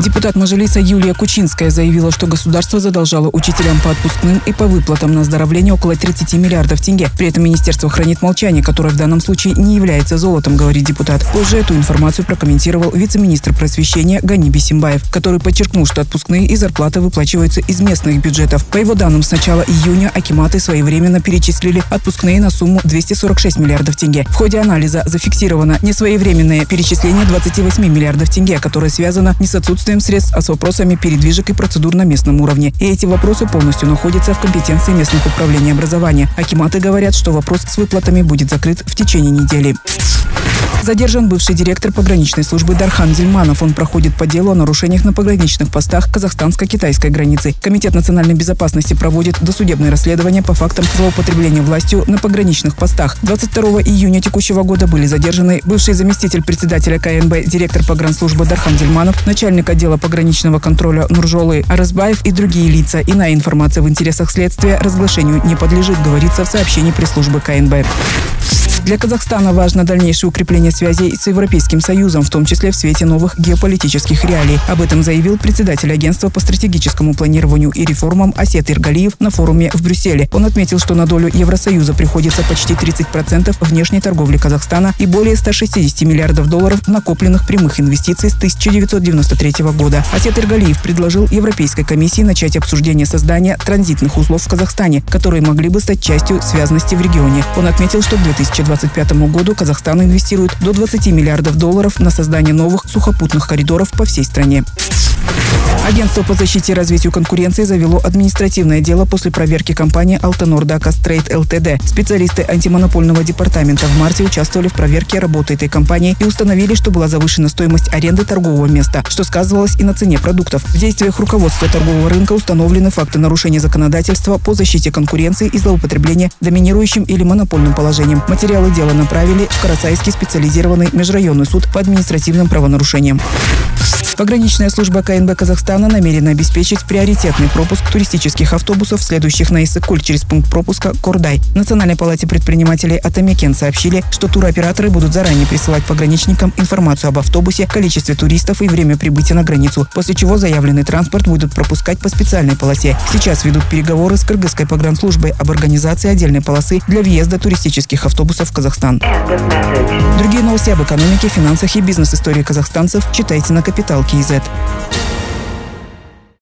Депутат Мажилиса Юлия Кучинская заявила, что государство задолжало учителям по отпускным и по выплатам на оздоровление около 30 миллиардов тенге. При этом министерство хранит молчание, которое в данном случае не является золотом, говорит депутат. Позже эту информацию прокомментировал вице-министр просвещения Ганиби Симбаев, который подчеркнул, что отпускные и зарплаты выплачиваются из местных бюджетов. По его данным, с начала июня Акиматы своевременно перечислили отпускные на сумму 246 миллиардов тенге. В ходе анализа зафиксировано несвоевременное перечисление 28 миллиардов тенге, которое связано не с отсутствием отсутствием средств, а с вопросами передвижек и процедур на местном уровне. И эти вопросы полностью находятся в компетенции местных управлений образования. Акиматы говорят, что вопрос с выплатами будет закрыт в течение недели. Задержан бывший директор пограничной службы Дархан Зельманов. Он проходит по делу о нарушениях на пограничных постах казахстанско-китайской границы. Комитет национальной безопасности проводит досудебное расследование по фактам злоупотребления властью на пограничных постах. 22 июня текущего года были задержаны бывший заместитель председателя КНБ, директор погранслужбы Дархан Зельманов, начальник отдела пограничного контроля Нуржолы Аразбаев и другие лица. Иная информация в интересах следствия разглашению не подлежит, говорится в сообщении пресс-службы КНБ. Для Казахстана важно дальнейшее укрепление связей с Европейским Союзом, в том числе в свете новых геополитических реалий. Об этом заявил председатель агентства по стратегическому планированию и реформам Асет Иргалиев на форуме в Брюсселе. Он отметил, что на долю Евросоюза приходится почти 30% внешней торговли Казахстана и более 160 миллиардов долларов накопленных прямых инвестиций с 1993 года. Асет Иргалиев предложил Европейской комиссии начать обсуждение создания транзитных узлов в Казахстане, которые могли бы стать частью связности в регионе. Он отметил, что к 2020 2025 году Казахстан инвестирует до 20 миллиардов долларов на создание новых сухопутных коридоров по всей стране. Агентство по защите и развитию конкуренции завело административное дело после проверки компании «Алтенор Дака Стрейт ЛТД». Специалисты антимонопольного департамента в марте участвовали в проверке работы этой компании и установили, что была завышена стоимость аренды торгового места, что сказывалось и на цене продуктов. В действиях руководства торгового рынка установлены факты нарушения законодательства по защите конкуренции и злоупотребления доминирующим или монопольным положением. Материалы дела направили в Карасайский специализированный межрайонный суд по административным правонарушениям. Пограничная служба КНБ Казахстана намерена обеспечить приоритетный пропуск туристических автобусов, следующих на Иссык-Куль через пункт пропуска Кордай. В Национальной палате предпринимателей Атамекен сообщили, что туроператоры будут заранее присылать пограничникам информацию об автобусе, количестве туристов и время прибытия на границу, после чего заявленный транспорт будут пропускать по специальной полосе. Сейчас ведут переговоры с Кыргызской погранслужбой об организации отдельной полосы для въезда туристических автобусов в Казахстан. Другие новости об экономике, финансах и бизнес-истории казахстанцев читайте на Капитал intézet